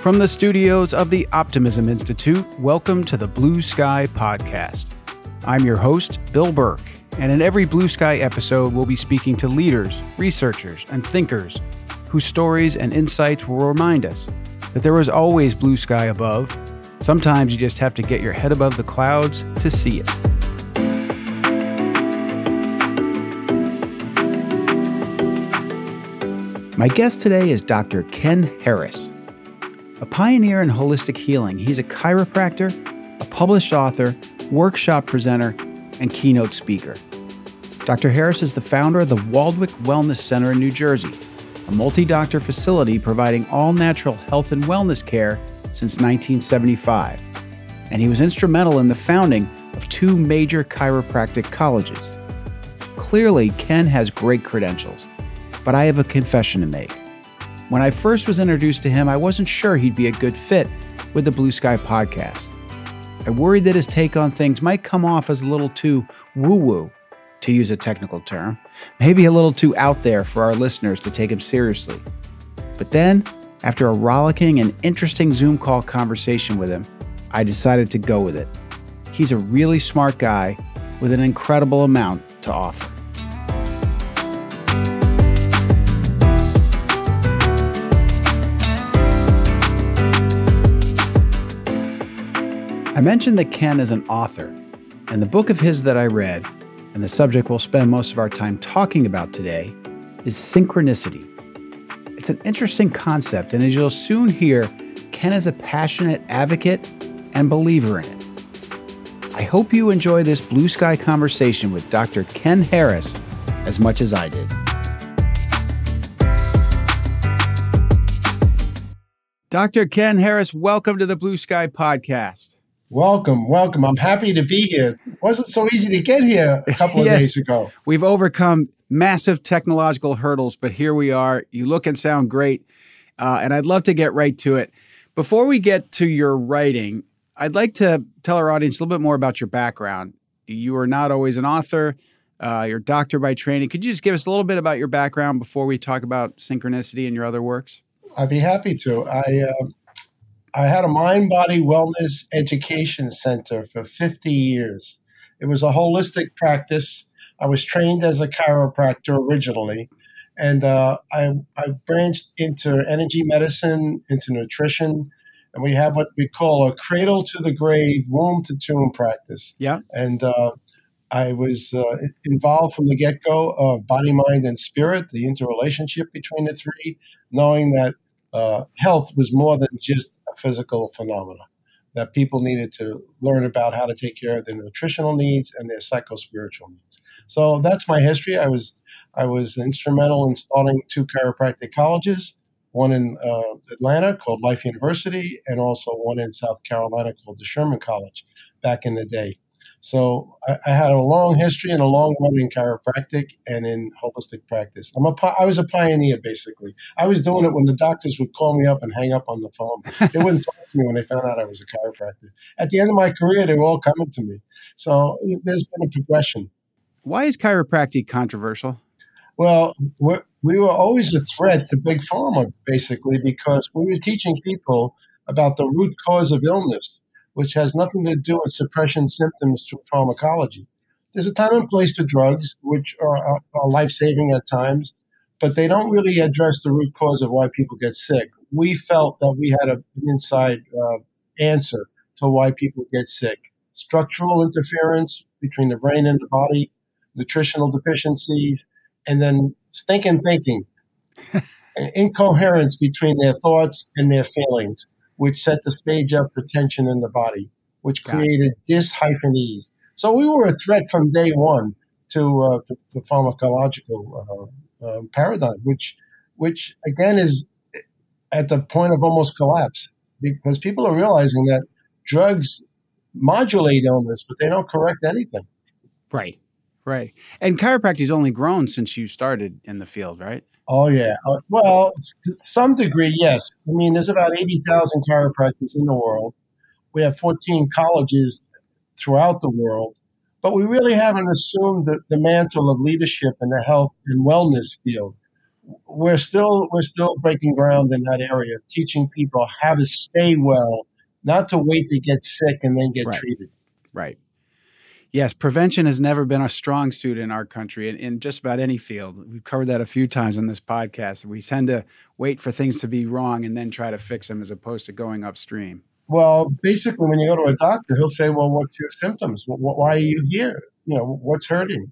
From the studios of the Optimism Institute, welcome to the Blue Sky Podcast. I'm your host, Bill Burke, and in every Blue Sky episode, we'll be speaking to leaders, researchers, and thinkers whose stories and insights will remind us that there is always blue sky above. Sometimes you just have to get your head above the clouds to see it. My guest today is Dr. Ken Harris. A pioneer in holistic healing, he's a chiropractor, a published author, workshop presenter, and keynote speaker. Dr. Harris is the founder of the Waldwick Wellness Center in New Jersey, a multi doctor facility providing all natural health and wellness care since 1975. And he was instrumental in the founding of two major chiropractic colleges. Clearly, Ken has great credentials but I have a confession to make. When I first was introduced to him, I wasn't sure he'd be a good fit with the Blue Sky podcast. I worried that his take on things might come off as a little too woo woo, to use a technical term, maybe a little too out there for our listeners to take him seriously. But then, after a rollicking and interesting Zoom call conversation with him, I decided to go with it. He's a really smart guy with an incredible amount to offer. I mentioned that Ken is an author, and the book of his that I read, and the subject we'll spend most of our time talking about today, is synchronicity. It's an interesting concept, and as you'll soon hear, Ken is a passionate advocate and believer in it. I hope you enjoy this blue sky conversation with Dr. Ken Harris as much as I did. Dr. Ken Harris, welcome to the Blue Sky Podcast. Welcome, welcome. I'm happy to be here. It wasn't so easy to get here a couple of yes, days ago. We've overcome massive technological hurdles, but here we are. You look and sound great, uh, and I'd love to get right to it. Before we get to your writing, I'd like to tell our audience a little bit more about your background. You are not always an author. Uh, you're a doctor by training. Could you just give us a little bit about your background before we talk about synchronicity and your other works? I'd be happy to. I uh, I had a mind body wellness education center for 50 years. It was a holistic practice. I was trained as a chiropractor originally, and uh, I, I branched into energy medicine, into nutrition, and we have what we call a cradle to the grave, womb to tomb practice. Yeah. And uh, I was uh, involved from the get go of body, mind, and spirit, the interrelationship between the three, knowing that uh, health was more than just a physical phenomena. That people needed to learn about how to take care of their nutritional needs and their psycho-spiritual needs. So that's my history. I was I was instrumental in starting two chiropractic colleges, one in uh, Atlanta called Life University, and also one in South Carolina called the Sherman College back in the day. So I, I, had a long history and a long run in chiropractic and in holistic practice. I'm a I was a pioneer basically. I was doing it when the doctors would call me up and hang up on the phone. They wouldn't talk to me when they found out I was a chiropractor. At the end of my career, they were all coming to me. So there's been a progression. Why is chiropractic controversial? Well, we were always a threat to big pharma, basically, because we were teaching people about the root cause of illness which has nothing to do with suppression symptoms through pharmacology. There's a time and place for drugs, which are, are, life saving at times, but they don't really address the root cause of why people get sick. We felt that we had a, an inside uh, answer to why people get sick structural interference between the brain and the body, nutritional deficiencies, and then stinking thinking, incoherence between their thoughts and their feelings which set the stage up for tension in the body, which created dis hyphen ease. So we were a threat from day one to, uh, to, to pharmacological uh, uh, paradigm, which, which again is at the point of almost collapse because people are realizing that drugs modulate illness, but they don't correct anything. Right, right. And chiropractic's only grown since you started in the field, right? Oh yeah. Uh, well, to some degree, yes. I mean, there's about eighty thousand chiropractors in the world. We have fourteen colleges throughout the world, but we really haven't assumed the, the mantle of leadership in the health and wellness field. we're still we're still breaking ground in that area, teaching people how to stay well, not to wait to get sick and then get Right. treated. Right. Yes, prevention has never been a strong suit in our country in, in just about any field. We've covered that a few times on this podcast. We tend to wait for things to be wrong and then try to fix them as opposed to going upstream. Well, basically, when you go to a doctor, he'll say, "Well, what's your symptoms? Wh- wh- Why are you here? You know, what's hurting?"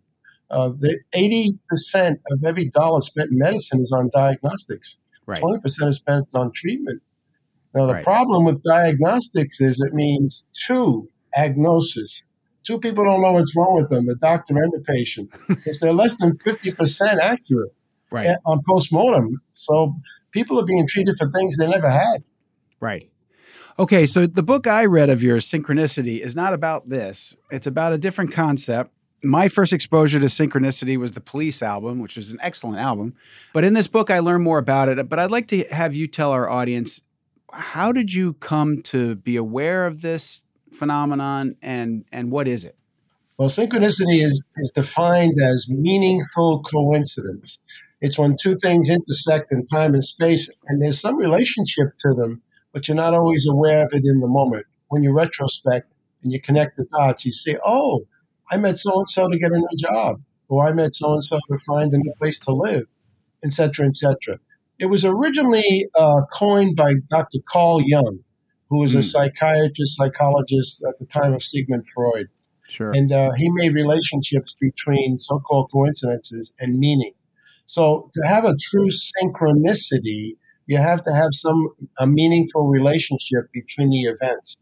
Uh, the eighty percent of every dollar spent in medicine is on diagnostics. Right. Twenty percent is spent on treatment. Now, the Right. problem with diagnostics is it means two agnosis. Two people don't know what's wrong with them, the doctor and the patient, because they're less than fifty percent accurate Right. eh, on postmortem. So people are being treated for things they never had. Right. Okay, so the book I read of yours, Synchronicity, is not about this. It's about a different concept. My first exposure to synchronicity was the Police album, which was an excellent album. But in this book, I learned more about it. But I'd like to have you tell our audience how did you come to be aware of this phenomenon and, and what is it? Well, synchronicity is, is defined as meaningful coincidence. It's when two things intersect in time and space, and there's some relationship to them, but you're not always aware of it in the moment. When you retrospect and you connect the dots, you say, oh, I met so and so to get a new job, or I met so and so to find a new place to live, etc., cetera, et cetera. It was originally uh, coined by Dr. Carl Jung, who was a Hmm. psychiatrist, psychologist at the time of Sigmund Freud. Sure. And uh, he made relationships between so called coincidences and meaning. So to have a true synchronicity, you have to have some a meaningful relationship between the events.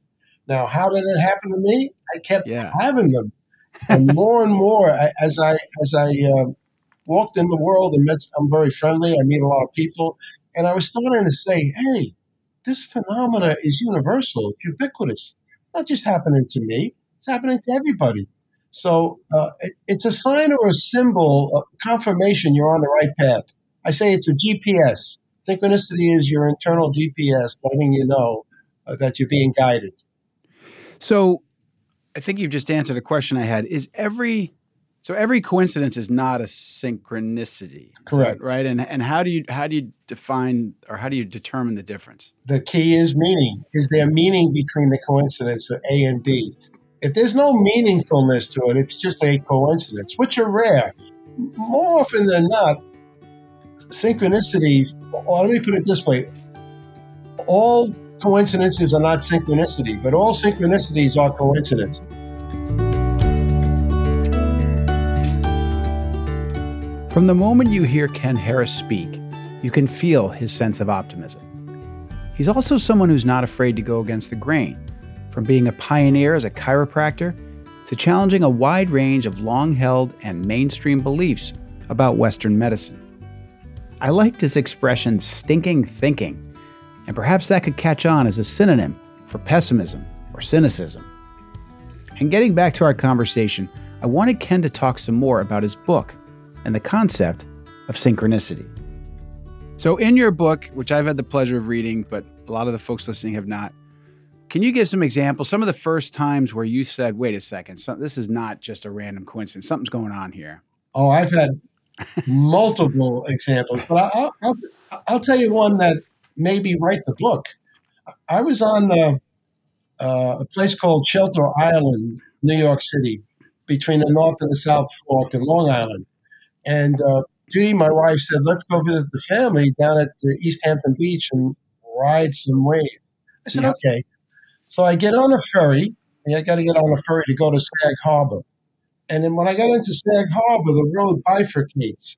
Now, how did it happen to me? I kept yeah. having them, and more and more I, as I as I uh, walked in the world and met. I'm very friendly. I meet a lot of people, and I was starting to say, "Hey, this phenomena is universal. It's ubiquitous. It's not just happening to me. It's happening to everybody." So uh, it, it's a sign or a symbol, of confirmation you're on the right path. I say it's a GPS. Synchronicity is your internal GPS letting you know uh, that you're being guided. So I think you've just answered a question I had. Is every so every coincidence is not a synchronicity. Is that Correct. right? And and how do you how do you define or how do you determine the difference? The key is meaning. Is there meaning between the coincidence of A and B? If there's no meaningfulness to it, it's just a coincidence, which are rare. More often than not, synchronicities, or let me put it this way all coincidences are not synchronicity, but all synchronicities are coincidences. From the moment you hear Ken Harris speak, you can feel his sense of optimism. He's also someone who's not afraid to go against the grain, from being a pioneer as a chiropractor to challenging a wide range of long held and mainstream beliefs about Western medicine. I liked his expression stinking thinking, and perhaps that could catch on as a synonym for pessimism or cynicism. And getting back to our conversation, I wanted Ken to talk some more about his book and the concept of synchronicity. So, in your book, which I've had the pleasure of reading, but a lot of the folks listening have not, can you give some examples? Some of the first times where you said, wait a second, this is not just a random coincidence, something's going on here. Oh, I've had multiple examples, but I'll, I'll, I'll tell you one that maybe write the book. I was on uh, uh, a place called Shelter Island, New York City, between the North and the South Fork and Long Island. And uh, Judy, my wife, said, let's go visit the family down at the East Hampton Beach and ride some waves. I said, okay. So I get on a ferry. I got to get on a ferry to go to Sag Harbor. And then when I got into Sag Harbor, the road bifurcates.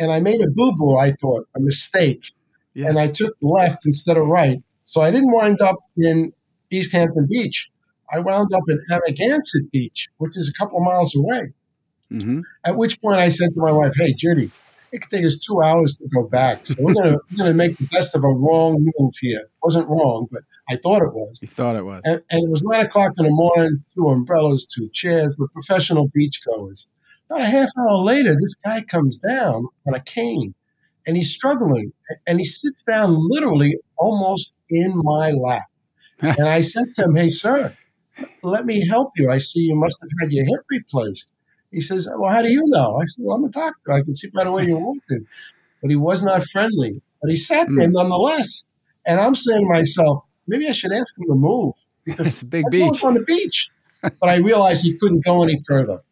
And I made a boo boo, I thought, a mistake. Yes. And I took left instead of right. So I didn't wind up in East Hampton Beach. I wound up in Amagansett Beach, which is a couple of miles away. Hmm At which point I said to my wife, Hey, Judy, it could take us two hours to go back. So we're going we're gonna make the best of a wrong move here. It wasn't wrong, but I thought it was. You thought it was. And, and it was nine o'clock in the morning, two umbrellas, two chairs with professional beachgoers. About a half hour later, this guy comes down on a cane and he's struggling. And he sits down literally almost in my lap. and I said to him, Hey, sir, let me help you. I see you must have had your hip replaced. He says, Well, how do you know? I said, Well, I'm a doctor. I can see by the way you're walking. but he was not friendly. But he sat there mm. nonetheless. And I'm saying to myself, maybe I should ask him to move because it's a big beach on the beach. but I realized he couldn't go any further.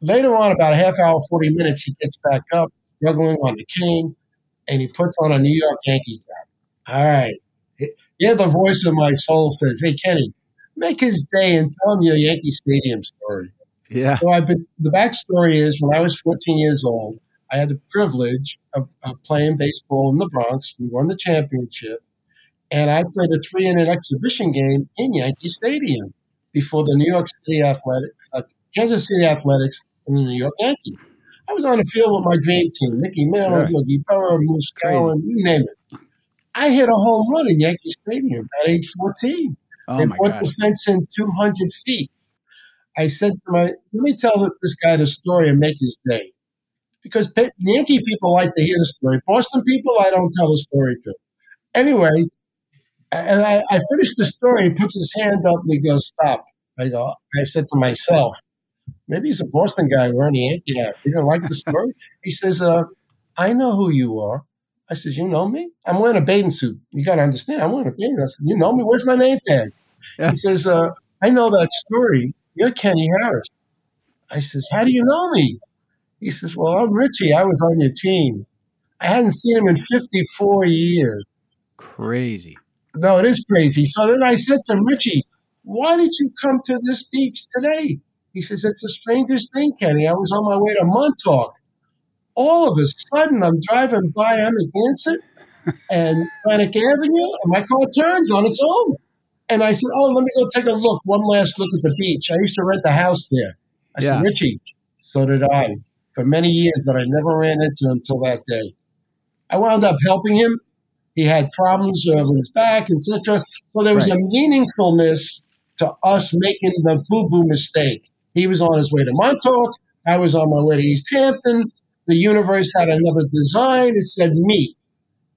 Later on, about a half hour, 40 minutes, he gets back up, struggling on the cane, and he puts on a New York Yankees hat. All right. Yeah, the voice of my soul says, Hey, Kenny, make his day and tell him your Yankee Stadium story. Yeah. So I've been, the backstory is when I was 14 years old, I had the privilege of, of playing baseball in the Bronx. We won the championship. And I played a three inning exhibition game in Yankee Stadium before the New York City Athletic, uh, Kansas City Athletics and the New York Yankees. I was on the field with my dream team, Mickey Mantle, sure. Yogi Berra, Moose Skowron, you name it. I hit a home run in Yankee Stadium at age 14. Oh they my put gosh. the fence in 200 feet. I said to my, let me tell this guy the story and make his day. Because Yankee people like to hear the story. Boston people, I don't tell the story to. Anyway, and I, I finished the story. He puts his hand up and he goes, "Stop." I go. I said to myself, maybe he's a Boston guy wearing a Yankee hat. He don't like the story? he says, uh, "I know who you are." I says, "You know me? I'm wearing a bathing suit. You got to understand. I'm wearing a bathing suit." I said, "You know me? Where's my name tag?" Yeah. He says, uh, "I know that story. You're Kenny Harris." I says, "How do you know me?" He says, "Well, I'm Richie. I was on your team. I hadn't seen him in 54 years." Crazy. No, it is crazy. So then I said to him, Richie, why did you come to this beach today? He says, It's the strangest thing, Kenny. I was on my way to Montauk. All of a sudden, I'm driving by Amagansett and Atlantic Avenue, and my car turns on its own. And I said, Oh, let me go take a look, one last look at the beach. I used to rent a house there. I yeah. said, Richie, so did I for many years, but I never ran into him until that day. I wound up helping him he had problems with his back, etc. So there was right. a meaningfulness to us making the boo boo mistake. He was on his way to Montauk. I was on my way to East Hampton. The universe had another design. It said me.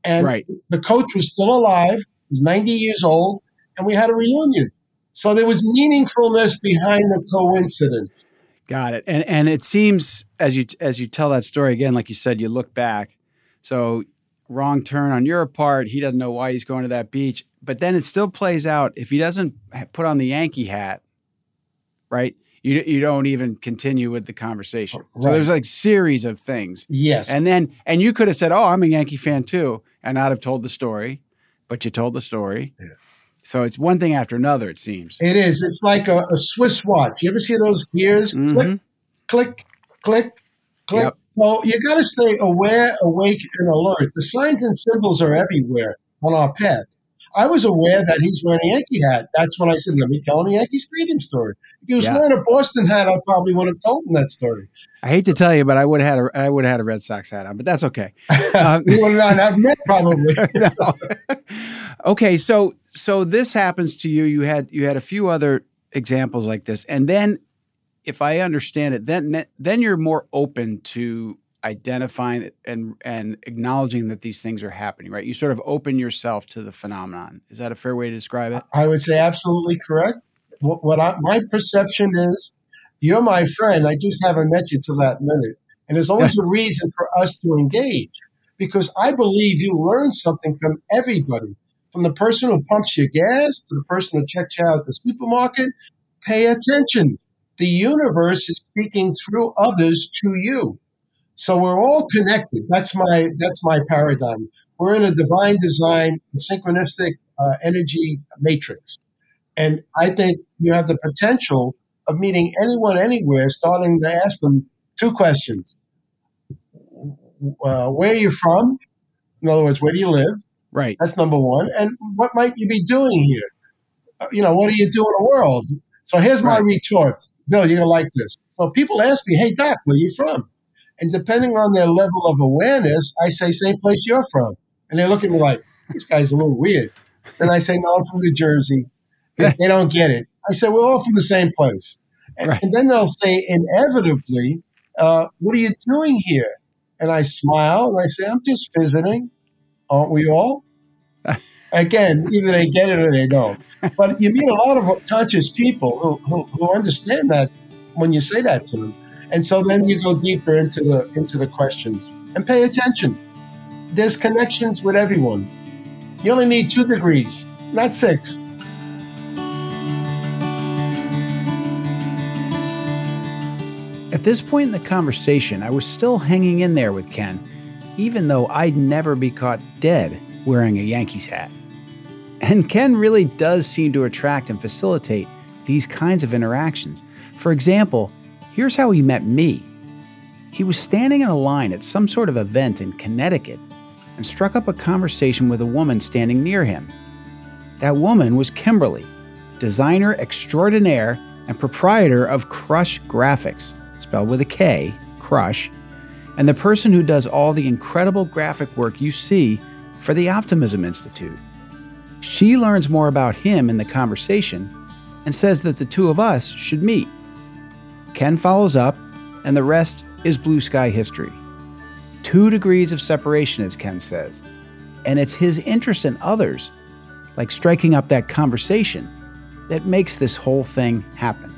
And right. the coach was still alive. He was 90 years old. And we had a reunion. So there was meaningfulness behind the coincidence. Got it. And and it seems as you as you tell that story again, like you said, you look back. So wrong turn on your part. He doesn't know why he's going to that beach. But then it still plays out. If he doesn't put on the Yankee hat, right? You, you don't even continue with the conversation. Right. So there's like series of things. Yes. And then and you could have said, "Oh, I'm a Yankee fan too," and not have told the story, but you told the story. Yeah. So it's one thing after another. It seems it is. It's like a, a Swiss watch. You ever see those gears? Mm-hmm. Click, click, click, click. Yep. Well, you got to stay aware, awake, and alert. The signs and symbols are everywhere on our path. I was aware that he's wearing a Yankee hat. That's when I said, let me tell him a Yankee Stadium story. If he was yeah. wearing a Boston hat, I probably would have told him that story. I hate to tell you, but I would have had a I would have had a Red Sox hat on, but that's okay. Um, you would not have met probably. okay, so so this happens to you. You had you had a few other examples like this, and then if I understand it, then then you're more open to identifying and and acknowledging that these things are happening, right? You sort of open yourself to the phenomenon. Is that a fair way to describe it? I would say absolutely correct. What, what I, my perception is, you're my friend. I just haven't met you till that minute, and there's always a reason for us to engage because I believe you learn something from everybody, from the person who pumps your gas to the person who checks you out at the supermarket. Pay attention the universe is speaking through others to you. So we're all connected. That's my that's my paradigm. We're in a divine design, synchronistic uh, energy matrix, and I think you have the potential of meeting anyone anywhere, starting to ask them two questions: uh, Where are you from? In other words, where do you live? Right. That's number one. And what might you be doing here? Uh, you know, what do you do in the world? So here's my retort. Bill, you're going to like this. So people ask me, hey, Doc, where are you from? And depending on their level of awareness, I say, same place you're from. And they look at me like, this guy's a little weird. Then I say, no, I'm from New Jersey. they don't get it. I say, we're all from the same place. And, right. and then they'll say, inevitably, uh, what are you doing here? And I smile and I say, I'm just visiting. Aren't we all? Again, either they get it or they don't. But you meet a lot of conscious people who, who, who understand that when you say that to them. And so then you go deeper into the into the questions and pay attention. there's connections with everyone. You only need two degrees, not six. At this point in the conversation, I was still hanging in there with Ken, even though I'd never be caught dead wearing a Yankees hat. And Ken really does seem to attract and facilitate these kinds of interactions. For example, here's how he met me. He was standing in a line at some sort of event in Connecticut and struck up a conversation with a woman standing near him. That woman was Kimberly, designer extraordinaire and proprietor of Krush Graphics, spelled with a K, Krush, and the person who does all the incredible graphic work you see for the Optimism Institute. She learns more about him in the conversation and says that the two of us should meet. Ken follows up, and the rest is blue sky history. Two degrees of separation, as Ken says. And it's his interest in others, like striking up that conversation, that makes this whole thing happen.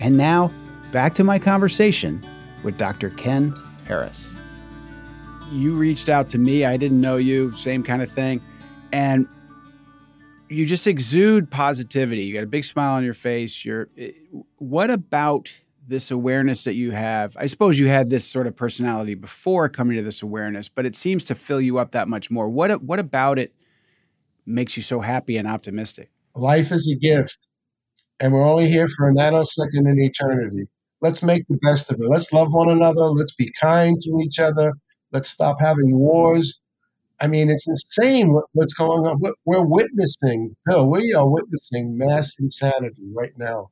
And now, back to my conversation with Dr. Ken Harris. You reached out to me, I didn't know you, same kind of thing. And you just exude positivity. You got a big smile on your face. You're what about this awareness that you have? I suppose you had this sort of personality before coming to this awareness, but it seems to fill you up that much more. What what about it makes you so happy and optimistic? Life is a gift, and we're only here for a nanosecond in eternity. Let's make the best of it. Let's love one another. Let's be kind to each other. Let's stop having wars. I mean, it's insane what, what's going on. We're witnessing, Bill, we are witnessing mass insanity right now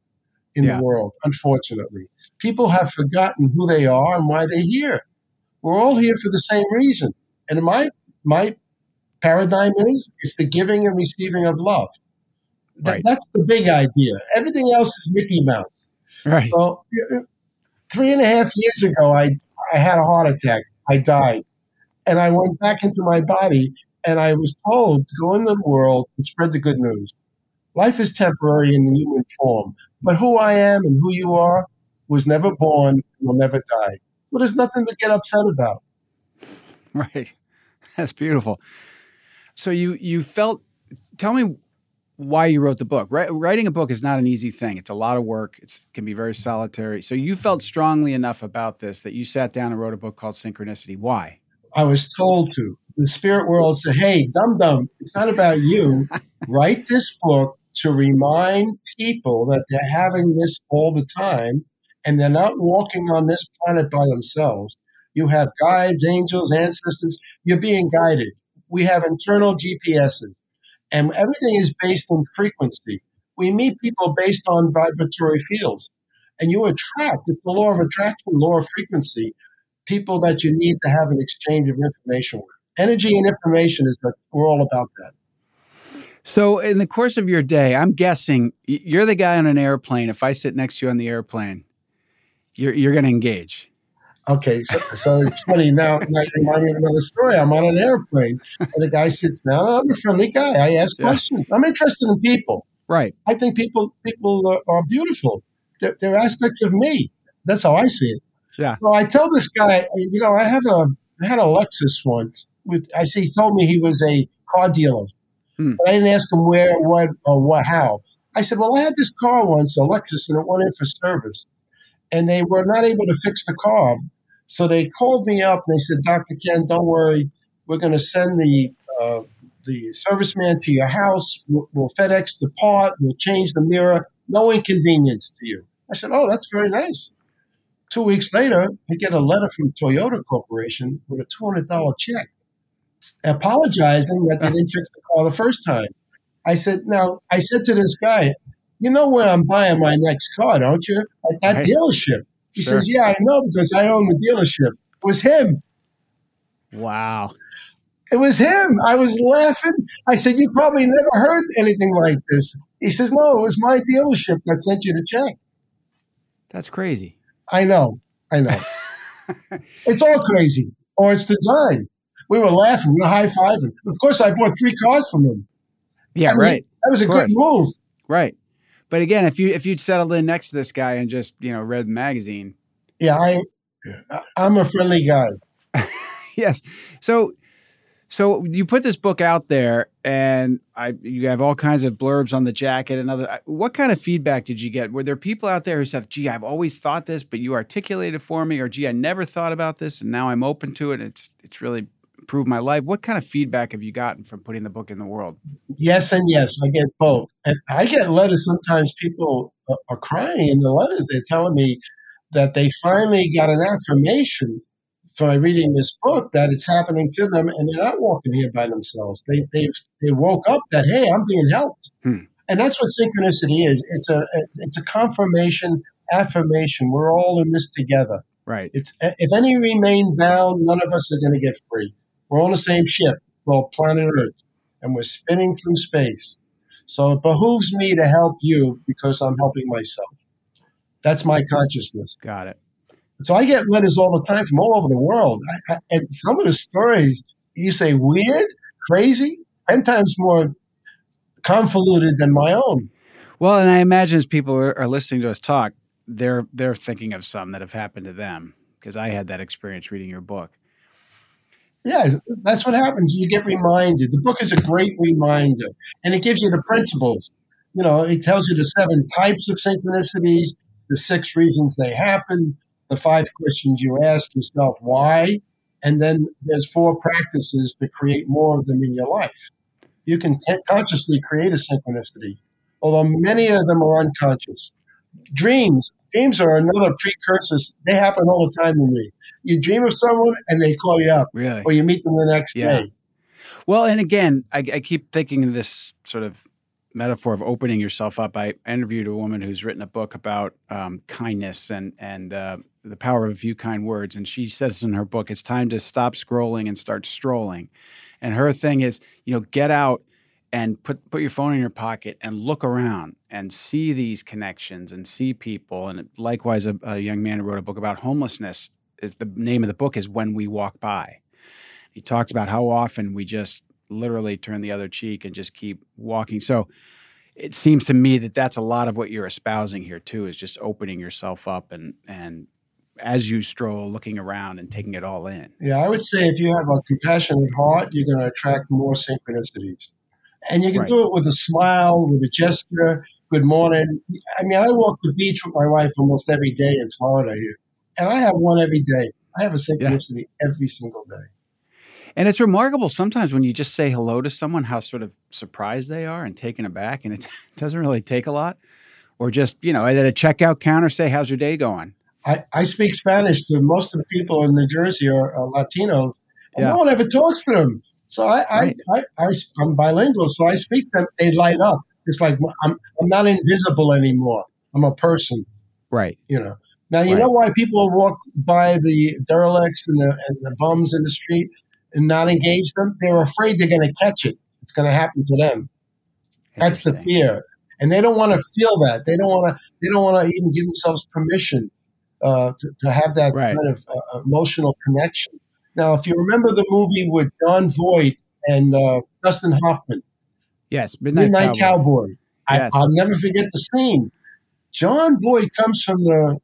in yeah. the world, unfortunately. People have forgotten who they are and why they're here. We're all here for the same reason. And my my paradigm is it's the giving and receiving of love. Right. That's the big idea. Everything else is Mickey Mouse. Right. So three and a half years ago, I I had a heart attack. I died, and I went back into my body, and I was told to go in the world and spread the good news. Life is temporary in the human form, but who I am and who you are was never born and will never die. So there's nothing to get upset about. Right. That's beautiful. So you you felt tell me why you wrote the book. Writing a book is not an easy thing. It's a lot of work. It can be very solitary. So you felt strongly enough about this that you sat down and wrote a book called Synchronicity. Why? I was told to. The spirit world said, "Hey, dum dum, it's not about you. Write this book to remind people that they're having this all the time and they're not walking on this planet by themselves. You have guides, angels, ancestors. You're being guided. We have internal GPSs, and everything is based on frequency. We meet people based on vibratory fields, and you attract. It's the law of attraction, law of frequency. People that you need to have an exchange of information with. Energy and information is that we're all about that. So, in the course of your day, I'm guessing you're the guy on an airplane. If I sit next to you on the airplane, you're, you're going to engage. Okay, so, so it's funny now. Now you remind me of another story. I'm on an airplane, and the guy sits down. I'm a friendly guy. I ask yeah. questions. I'm interested in people. Right. I think people people are, are beautiful. They're, they're, aspects of me. That's how I see it. Yeah. So I tell this guy, you know, I have a I had a Lexus once. I see. He told me he was a car dealer. Hmm. I didn't ask him where, what, or what, how. I said, well, I had this car once, a Lexus, and it went in for service. And they were not able to fix the car. So they called me up and they said, Dr. Ken, don't worry. We're going to send the uh, the serviceman to your house. We'll, we'll FedEx the part. We'll change the mirror. No inconvenience to you. I said, oh, that's very nice. Two weeks later, I get a letter from Toyota Corporation with a $200 check apologizing that they didn't fix the car the first time. I said, now, I said to this guy, you know where I'm buying my next car, don't you? At that right. dealership. He sure. says, yeah, I know because I own the dealership. It was him. Wow. It was him. I was laughing. I said, you probably never heard anything like this. He says, no, it was my dealership that sent you the check. That's crazy. I know. I know. it's all crazy. Or it's design we were laughing, we were high fiving. Of course, I bought three cars from him. Yeah, I mean, right. That was a good move. Right. But again, if you if you'd settled in next to this guy and just you know read the magazine, yeah, I I'm a friendly guy. yes. So so you put this book out there, and I you have all kinds of blurbs on the jacket and other. What kind of feedback did you get? Were there people out there who said, "Gee, I've always thought this, but you articulated it for me," or "Gee, I never thought about this, and now I'm open to it. It's it's really improved my life." What kind of feedback have you gotten from putting the book in the world? Yes, and yes, I get both, and I get letters. Sometimes people are crying in the letters. They're telling me that they finally got an affirmation by reading this book that it's happening to them and they're not walking here by themselves. They they they woke up that hey, I'm being helped. Hmm. And that's what synchronicity is. It's a it's a confirmation, affirmation. We're all in this together. Right. It's if any remain bound, none of us are going to get free. We're on the same ship called planet Earth, and we're spinning through space. So it behooves me to help you because I'm helping myself. That's my consciousness. Got it. So I get letters all the time from all over the world. I, I, and some of the stories you say weird, crazy, ten times more convoluted than my own. Well, and I imagine as people are, are listening to us talk, they're they're thinking of some that have happened to them because I had that experience reading your book. Yeah, that's what happens. You get reminded. The book is a great reminder, and it gives you the principles. You know, it tells you the seven types of synchronicities, the six reasons they happen, the five questions you ask yourself why, and then there's four practices to create more of them in your life. You can t- consciously create a synchronicity, although many of them are unconscious. Dreams, dreams are another precursor. They happen all the time to me. You dream of someone and they call you up, really? or you meet them the next yeah. day. Well, and again, I, I keep thinking of this sort of metaphor of opening yourself up. I interviewed a woman who's written a book about um, kindness and and uh, the power of a few kind words, and she says in her book, "It's time to stop scrolling and start strolling." And her thing is, you know, get out and put put your phone in your pocket and look around and see these connections and see people. And likewise, a, a young man who wrote a book about homelessness. Is the name of the book is "When We Walk By." He talks about how often we just literally turn the other cheek and just keep walking. So it seems to me that that's a lot of what you're espousing here too is just opening yourself up and and as you stroll looking around and taking it all in yeah i would say if you have a compassionate heart you're going to attract more synchronicities and you can right. do it with a smile with a gesture good morning i mean i walk the beach with my wife almost every day in florida here and i have one every day i have a synchronicity yeah. every single day and it's remarkable sometimes when you just say hello to someone, how sort of surprised they are and taken aback. And it doesn't really take a lot. Or just, you know, at a checkout counter, say, How's your day going? I, I speak Spanish to most of the people in New Jersey are, are Latinos, and yeah. no one ever talks to them. So I, right. I, I, I, am bilingual, so I speak them. They light up. It's like I'm, I'm not invisible anymore. I'm a person. Right. You know. Now you right. know why people walk by the derelicts and the, and the bums in the street and not engage them, they're afraid they're going to catch it. It's going to happen to them. That's the fear, and they don't want to feel that. They don't want to. They don't want to even give themselves permission uh, to, to have that right. kind of uh, emotional connection. Now, if you remember the movie with Jon Voight and uh, Dustin Hoffman, yes, Midnight, Midnight Cowboy. Cowboy. Yes. I, I'll never forget the scene. Jon Voight comes from the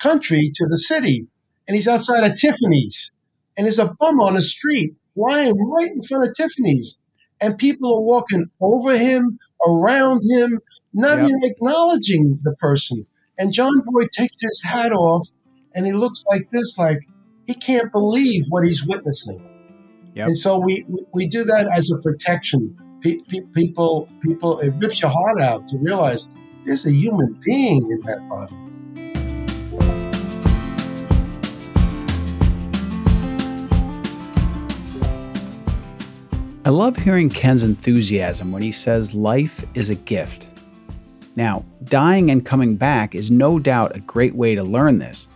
country to the city, and he's outside of Tiffany's and there's a bum on the street lying right in front of Tiffany's. And people are walking over him, around him, not yep. even acknowledging the person. And Jon Voight takes his hat off and he looks like this, like he can't believe what he's witnessing. Yep. And so we, we do that as a protection. Pe- pe- people, people, it rips your heart out to realize there's a human being in that body. I love hearing Ken's enthusiasm when he says life is a gift. Now, dying and coming back is no doubt a great way to learn this,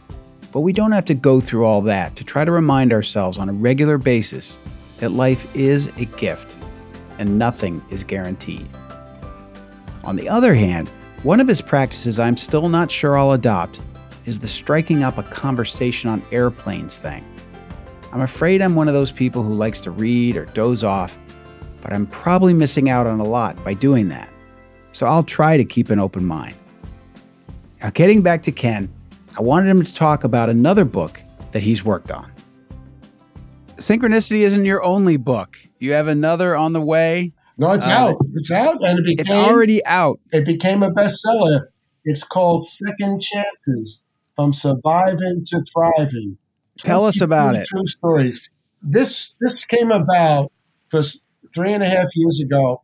but we don't have to go through all that to try to remind ourselves on a regular basis that life is a gift and nothing is guaranteed. On the other hand, one of his practices I'm still not sure I'll adopt is the striking up a conversation on airplanes thing. I'm afraid I'm one of those people who likes to read or doze off, but I'm probably missing out on a lot by doing that. So I'll try to keep an open mind. Now, getting back to Ken, I wanted him to talk about another book that he's worked on. Synchronicity isn't your only book. You have another on the way. No, it's Uh, out. It's out, and it became It's already out. it became a bestseller. It's called Second Chances: From Surviving to Thriving. Tell us about 22 it. True stories. This this came about because three and a half years ago,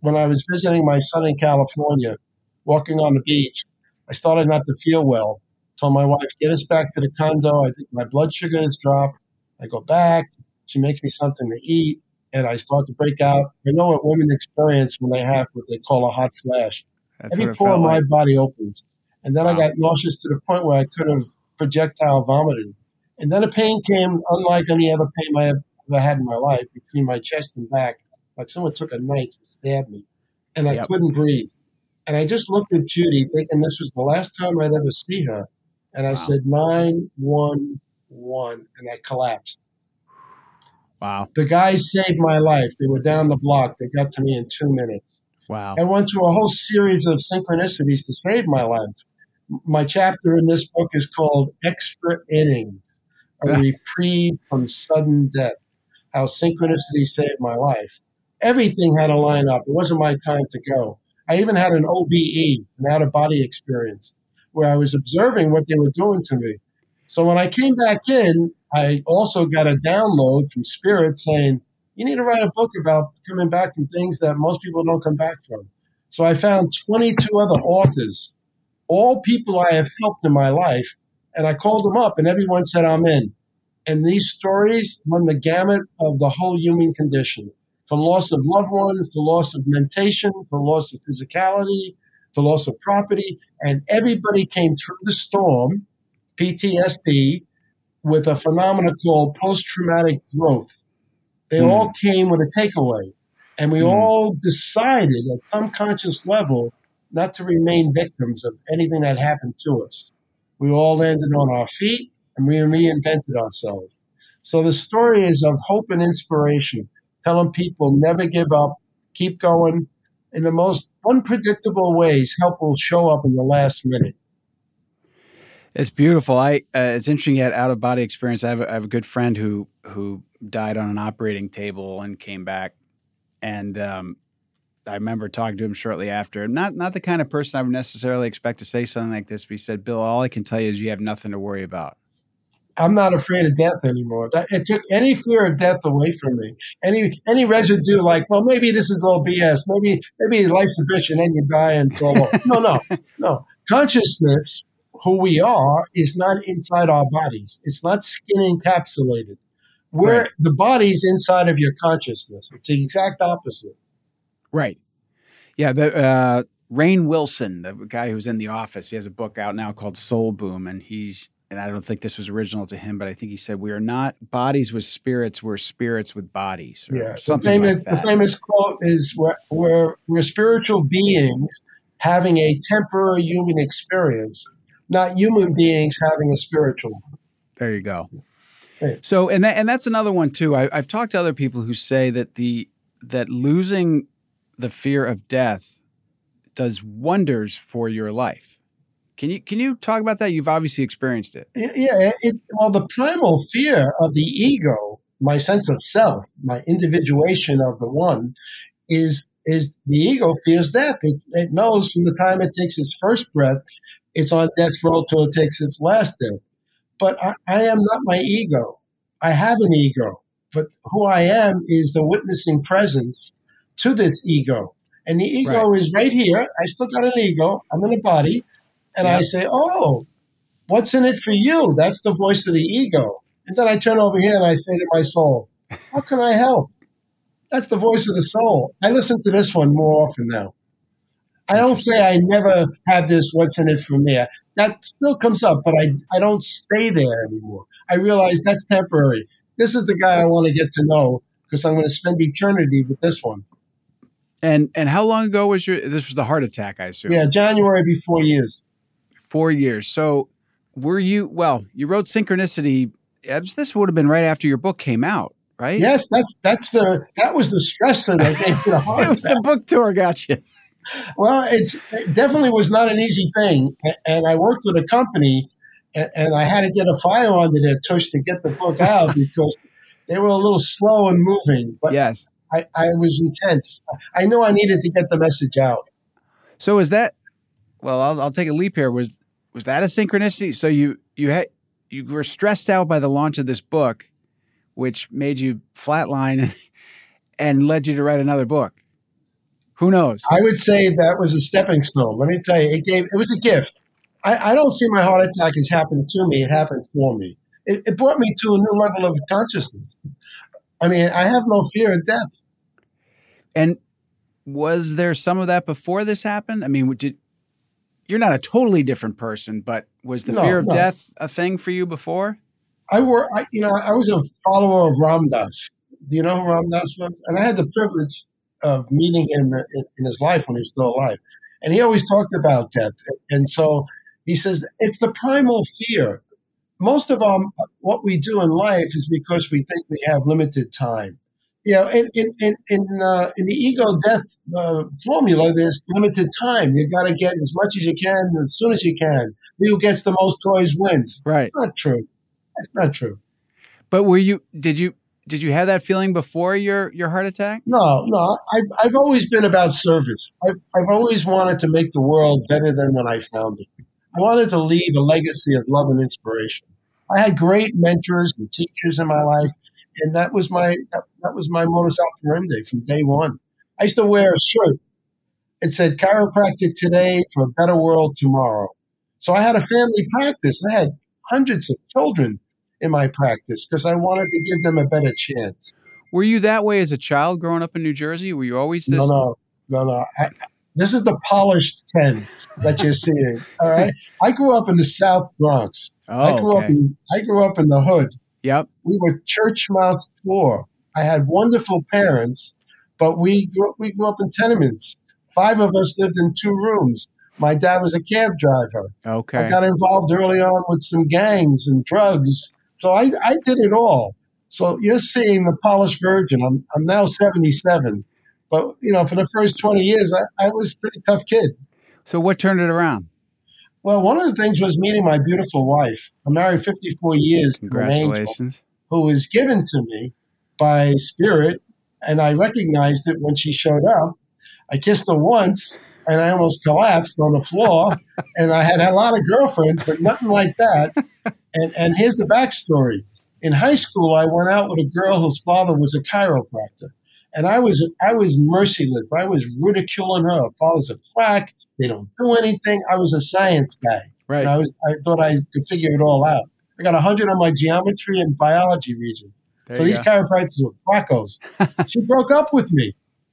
when I was visiting my son in California, walking on the beach, I started not to feel well. Told my wife, "Get us back to the condo." I think my blood sugar has dropped. I go back. She makes me something to eat, and I start to break out. I know what women experience when they have what they call a hot flash. That's Every pore in my body opens, And then I got nauseous to the point where I could have projectile vomited. And then a pain came unlike any other pain I have ever had in my life between my chest and back. Like someone took a knife and stabbed me. And I Yep. couldn't breathe. And I just looked at Judy thinking this was the last time I'd ever see her. And I Wow. said, 911. One, and I collapsed. Wow. The guys saved my life. They were down the block. They got to me in two minutes. Wow. I went through a whole series of synchronicities to save my life. My chapter in this book is called Extra Innings A Reprieve from Sudden Death How Synchronicity Saved My Life. Everything had to line up. It wasn't my time to go. I even had an OBE, an out of body experience, where I was observing what they were doing to me. So when I came back in, I also got a download from Spirit saying, you need to write a book about coming back from things that most people don't come back from. So I found 22 other authors, all people I have helped in my life, and I called them up, and everyone said, I'm in. And these stories run the gamut of the whole human condition from loss of loved ones to loss of mentation to loss of physicality to loss of property. And everybody came through the storm, PTSD, with a phenomenon called post traumatic growth. They Hmm. all came with a takeaway. And we Hmm. all decided at some conscious level not to remain victims of anything that happened to us. We all landed on our feet and we reinvented ourselves. So the story is of hope and inspiration, telling people never give up, keep going. In the most unpredictable ways, help will show up in the last minute. It's beautiful. I uh, it's interesting yet out of body experience. I have, a, I have a good friend who who died on an operating table and came back, and um, I remember talking to him shortly after. Not not the kind of person I would necessarily expect to say something like this, but he said, "Bill, all I can tell you is you have nothing to worry about." I'm not afraid of death anymore. That, it took any fear of death away from me. Any any residue, like, well, maybe this is all BS. Maybe maybe life's a bitch and then you die and so on. No, no, no. Consciousness, who we are, is not inside our bodies. It's not skin encapsulated. We're Right. the body's inside of your consciousness. It's the exact opposite. Right. Yeah. The uh, Rainn Wilson, the guy who's in the office, he has a book out now called Soul Boom, and he's and I don't think this was original to him, but I think he said we are not bodies with spirits, we're spirits with bodies, Yeah, the famous, like the famous quote is we're, we're, we're spiritual beings having a temporary human experience, not human beings having a spiritual. There you go. Right. So, and that, and that's another one too. I, I've talked to other people who say that the that losing the fear of death does wonders for your life. Can you can you talk about that? You've obviously experienced it. Yeah, it, well, the primal fear of the ego, my sense of self, my individuation of the one, is is the ego fears death. It, it knows from the time it takes its first breath, it's on death row till it takes its last breath. But I, I am not my ego. I have an ego, but who I am is the witnessing presence to this ego. And the ego Right. is right here. I still got an ego. I'm in a body. And I say, oh, what's in it for you? That's the voice of the ego. And then I turn over here and I say to my soul, how can I help? That's the voice of the soul. I listen to this one more often now. I don't say I never had this, what's in it for me. That still comes up, but I, I don't stay there anymore. I realize that's temporary. This is the guy I want to get to know because I'm going to spend eternity with this one. And and how long ago was your this was the heart attack, I assume? Yeah, January before years. Four years. So were you well, you wrote Synchronicity. This would have been right after your book came out, right? Yes, that's that's the that was the stressor that gave the heart it was the book tour got you. Well, it definitely was not an easy thing. And I worked with a company, and, I had to get a fire under their tush to get the book out because they were a little slow in moving, but yes. I, I was intense. I knew I needed to get the message out. So is that? Well, I'll, I'll take a leap here. Was was that a synchronicity? So you you had you were stressed out by the launch of this book, which made you flatline and led you to write another book. Who knows? I would say that was a stepping stone. Let me tell you, it gave it was a gift. I, I don't see my heart attack as happening to me; it happened for me. It, it brought me to a new level of consciousness. I mean, I have no fear of death. And was there some of that before this happened? I mean, did you're not a totally different person, but was the No, fear of no. death a thing for you before? I were, I, you know, I was a follower of Ram Dass. Do you know who Ram Dass was? And I had the privilege of meeting him in, in his life when he was still alive. And he always talked about death. And so he says it's the primal fear. Most of our, what we do in life is because we think we have limited time. You know, in in in in, uh, in the ego death uh, formula, there's limited time. You got to get as much as you can as soon as you can. Who gets the most toys wins. Right. Not true. That's not true. But were you did you did you have that feeling before your your heart attack? No, no. I've, I've always been about service. I've, I've always wanted to make the world better than when I found it. I wanted to leave a legacy of love and inspiration. I had great mentors and teachers in my life, and that was my that, that was my modus operandi from day one. I used to wear a shirt. It said chiropractic today for a better world tomorrow. So I had a family practice. I had hundreds of children in my practice because I wanted to give them a better chance. Were you that way as a child growing up in New Jersey? Were you always this? No, no, no, no. I, this is the polished Ken that you're seeing. All right. I grew up in the South Bronx. I Oh, grew up okay. in I grew up in the hood. Yep. We were church mouse poor. I had wonderful parents, but we grew, we grew up in tenements. Five of us lived in two rooms. My dad was a cab driver. Okay. I got involved early on with some gangs and drugs. So I, I did it all. So you're seeing the polished virgin. I'm, I'm now 77. But, you know, for the first 20 years, I, I was a pretty tough kid. So what turned it around? Well, one of the things was meeting my beautiful wife. I'm married 54 years to an angel Congratulations. who was given to me by spirit. And I recognized it when she showed up. I kissed her once and I almost collapsed on the floor. and I had a lot of girlfriends, but nothing like that. And, and here's the backstory. In high school, I went out with a girl whose father was a chiropractor. And I was I was merciless. I was ridiculing her. Her father's a quack. They don't do anything. I was a science guy. Right. I was I thought I could figure it all out. I got 100 on my geometry and biology Regents. There so these go. chiropractors were quackos. she broke up with me.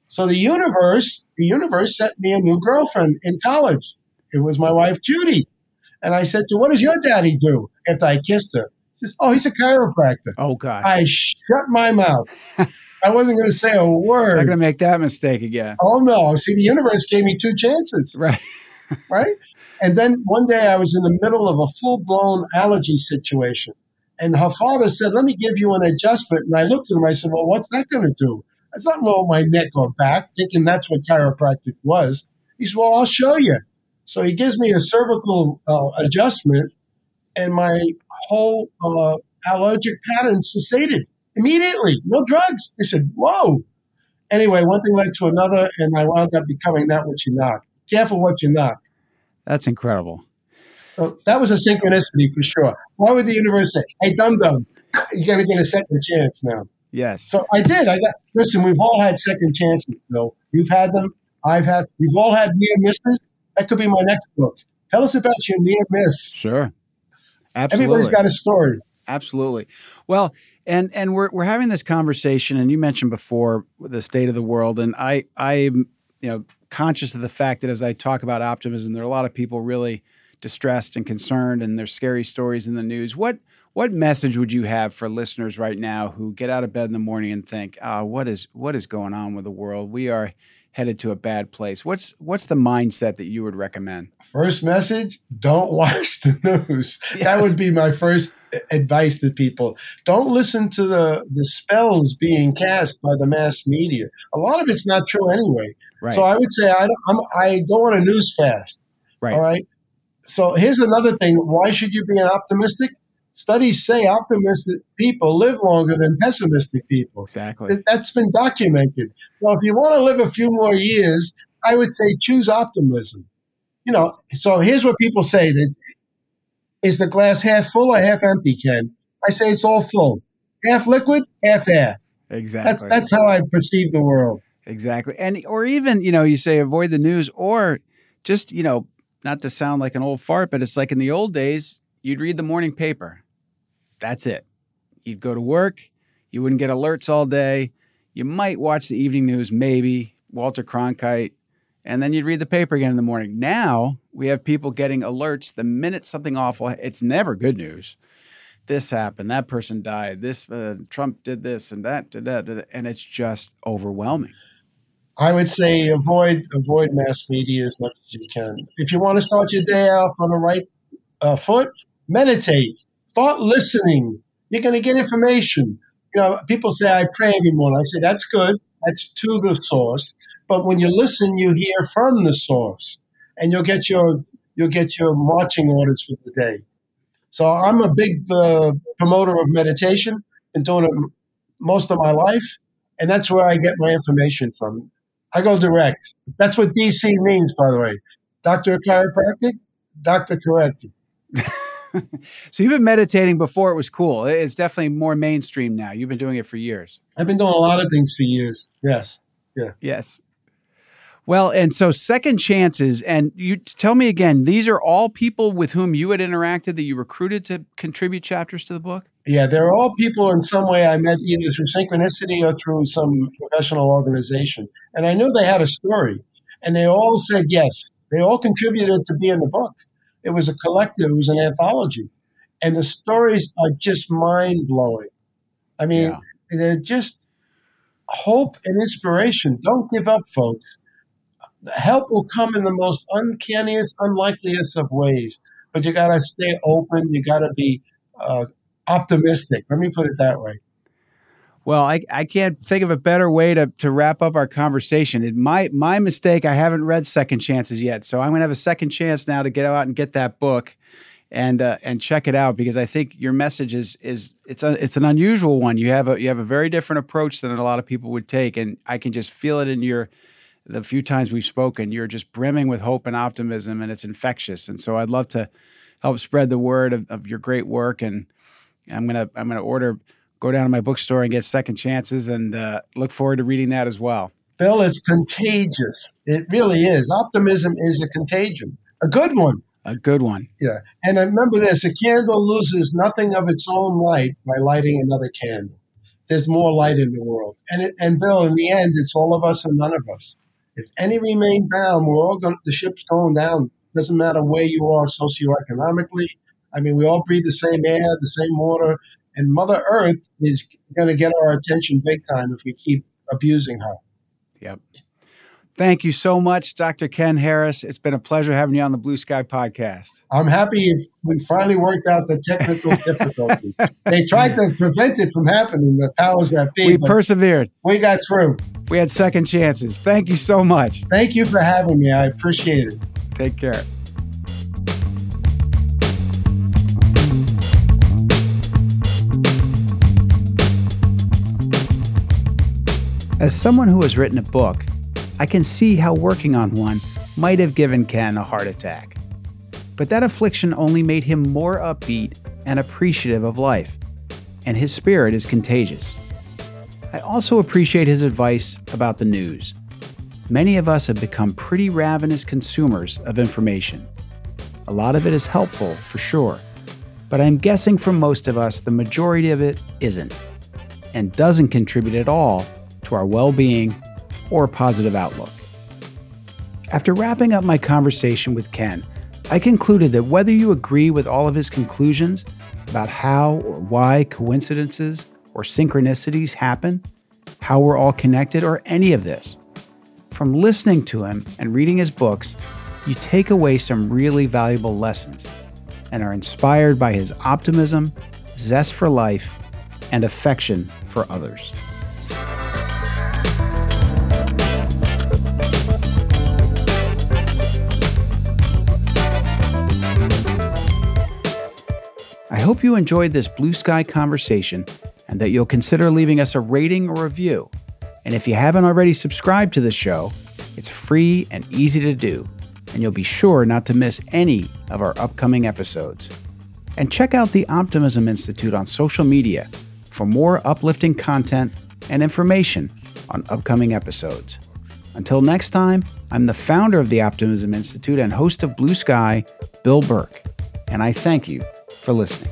So the universe, the universe sent me a new girlfriend in college. It was my wife Judy. And I said to her, What does your daddy do? After I kissed her. She says, Oh, he's a chiropractor. Oh God. I shut my mouth. I wasn't going to say a I'm word. not gonna make that mistake again. Oh no! See, the universe gave me two chances, Right. right? And then one day I was in the middle of a full-blown allergy situation, and her father said, "Let me give you an adjustment." And I looked at him. I said, "Well, what's that going to do?" It's not lower my neck or back, thinking that's what chiropractic was. He said, "Well, I'll show you." So he gives me a cervical uh, adjustment, and my whole uh, allergic pattern cessated immediately. No drugs. I said, "Whoa." Anyway, one thing led to another, and I wound up becoming that what you knock. Careful what you knock. That's incredible. So that was a synchronicity for sure. Why would the universe say, "Hey, dum dum, you're gonna get a second chance now"? Yes. So I did. I got. Listen, we've all had second chances, Bill. You've had them. I've had. We've all had near misses. That could be my next book. Tell us about your near miss. Sure. Absolutely. Everybody's got a story. Absolutely. Well, and and we're we're having this conversation, and you mentioned before the state of the world, and I I'm you know conscious of the fact that as I talk about optimism, there are a lot of people really distressed and concerned, and there's scary stories in the news. What what message would you have for listeners right now who get out of bed in the morning and think, "Ah, what is what is going on with the world? We are headed to a bad place." What's what's the mindset that you would recommend? First message: Don't watch the news. That would be my first advice to people. Don't listen to the the spells being cast by the mass media. A lot of it's not true anyway. Right. So I would say I don't, I'm, I go on a news fast. right. All right. So here's another thing. Why should you be an optimistic? Studies say optimistic people live longer than pessimistic people. Exactly. That's been documented. So if you want to live a few more years, I would say choose optimism. You know, so here's what people say that is the glass half full or half empty, Ken? I say it's all full. Half liquid, half air. Exactly. That's that's how I perceive the world. Exactly. And or even, you know, you say avoid the news or just, you know, not to sound like an old fart, but it's like in the old days, you'd read the morning paper. That's it. You'd go to work, you wouldn't get alerts all day. You might watch the evening news, maybe Walter Cronkite, and then you'd read the paper again in the morning. Now we have people getting alerts the minute something awful. It's never good news. This happened. That person died. This uh, Trump did this and that, did that, and it's just overwhelming. I would say avoid avoid mass media as much as you can. If you want to start your day off on the right uh, foot, meditate. Start listening. You're going to get information. You know, people say I pray every morning. I say that's good. That's to the source. But when you listen, you hear from the source, and you'll get your you'll get your marching orders for the day. So I'm a big uh, promoter of meditation. Been doing it most of my life, and that's where I get my information from. I go direct. That's what DC means, by the way. Doctor of chiropractic, doctor corrected. so you've been meditating before it was cool. It's definitely more mainstream now. You've been doing it for years. I've been doing a lot of things for years. Yes. Yeah. Yes. Well, and so second chances, and you tell me again, these are all people with whom you had interacted that you recruited to contribute chapters to the book? Yeah, they're all people in some way I met either through synchronicity or through some professional organization. And I knew they had a story, and they all said yes. They all contributed to be in the book. It was a collective, it was an anthology. And the stories are just mind blowing. I mean, yeah. they're just hope and inspiration. Don't give up, folks help will come in the most uncanniest, unlikeliest of ways. But you got to stay open. You got to be uh, optimistic. Let me put it that way. Well, I, I can't think of a better way to, to wrap up our conversation. It, my my mistake. I haven't read Second Chances yet, so I'm going to have a second chance now to get out and get that book and uh, and check it out because I think your message is is it's a, it's an unusual one. You have a you have a very different approach than a lot of people would take, and I can just feel it in your the few times we've spoken, you're just brimming with hope and optimism, and it's infectious. And so I'd love to help spread the word of, of your great work. And I'm gonna I'm gonna order go down to my bookstore and get second chances, and uh, look forward to reading that as well. Bill, it's contagious. It really is. Optimism is a contagion, a good one. A good one. Yeah. And remember this a candle loses nothing of its own light by lighting another candle. There's more light in the world. And, it, and Bill, in the end, it's all of us and none of us. If any remain bound, we're all going. The ship's going down. Doesn't matter where you are socioeconomically. I mean, we all breathe the same air, the same water, and Mother Earth is going to get our attention big time if we keep abusing her. Yep. Thank you so much, Dr. Ken Harris. It's been a pleasure having you on the Blue Sky podcast. I'm happy we finally worked out the technical difficulties. they tried to prevent it from happening, the powers that be. We persevered. We got through. We had second chances. Thank you so much. Thank you for having me. I appreciate it. Take care. As someone who has written a book, I can see how working on one might have given Ken a heart attack. But that affliction only made him more upbeat and appreciative of life, and his spirit is contagious. I also appreciate his advice about the news. Many of us have become pretty ravenous consumers of information. A lot of it is helpful, for sure, but I'm guessing for most of us, the majority of it isn't, and doesn't contribute at all to our well being or positive outlook. After wrapping up my conversation with Ken, I concluded that whether you agree with all of his conclusions about how or why coincidences or synchronicities happen, how we're all connected, or any of this, from listening to him and reading his books, you take away some really valuable lessons and are inspired by his optimism, zest for life, and affection for others. Hope you enjoyed this blue sky conversation and that you'll consider leaving us a rating or review. And if you haven't already subscribed to the show, it's free and easy to do, and you'll be sure not to miss any of our upcoming episodes. And check out the Optimism Institute on social media for more uplifting content and information on upcoming episodes. Until next time, I'm the founder of the Optimism Institute and host of Blue Sky, Bill Burke, and I thank you for listening.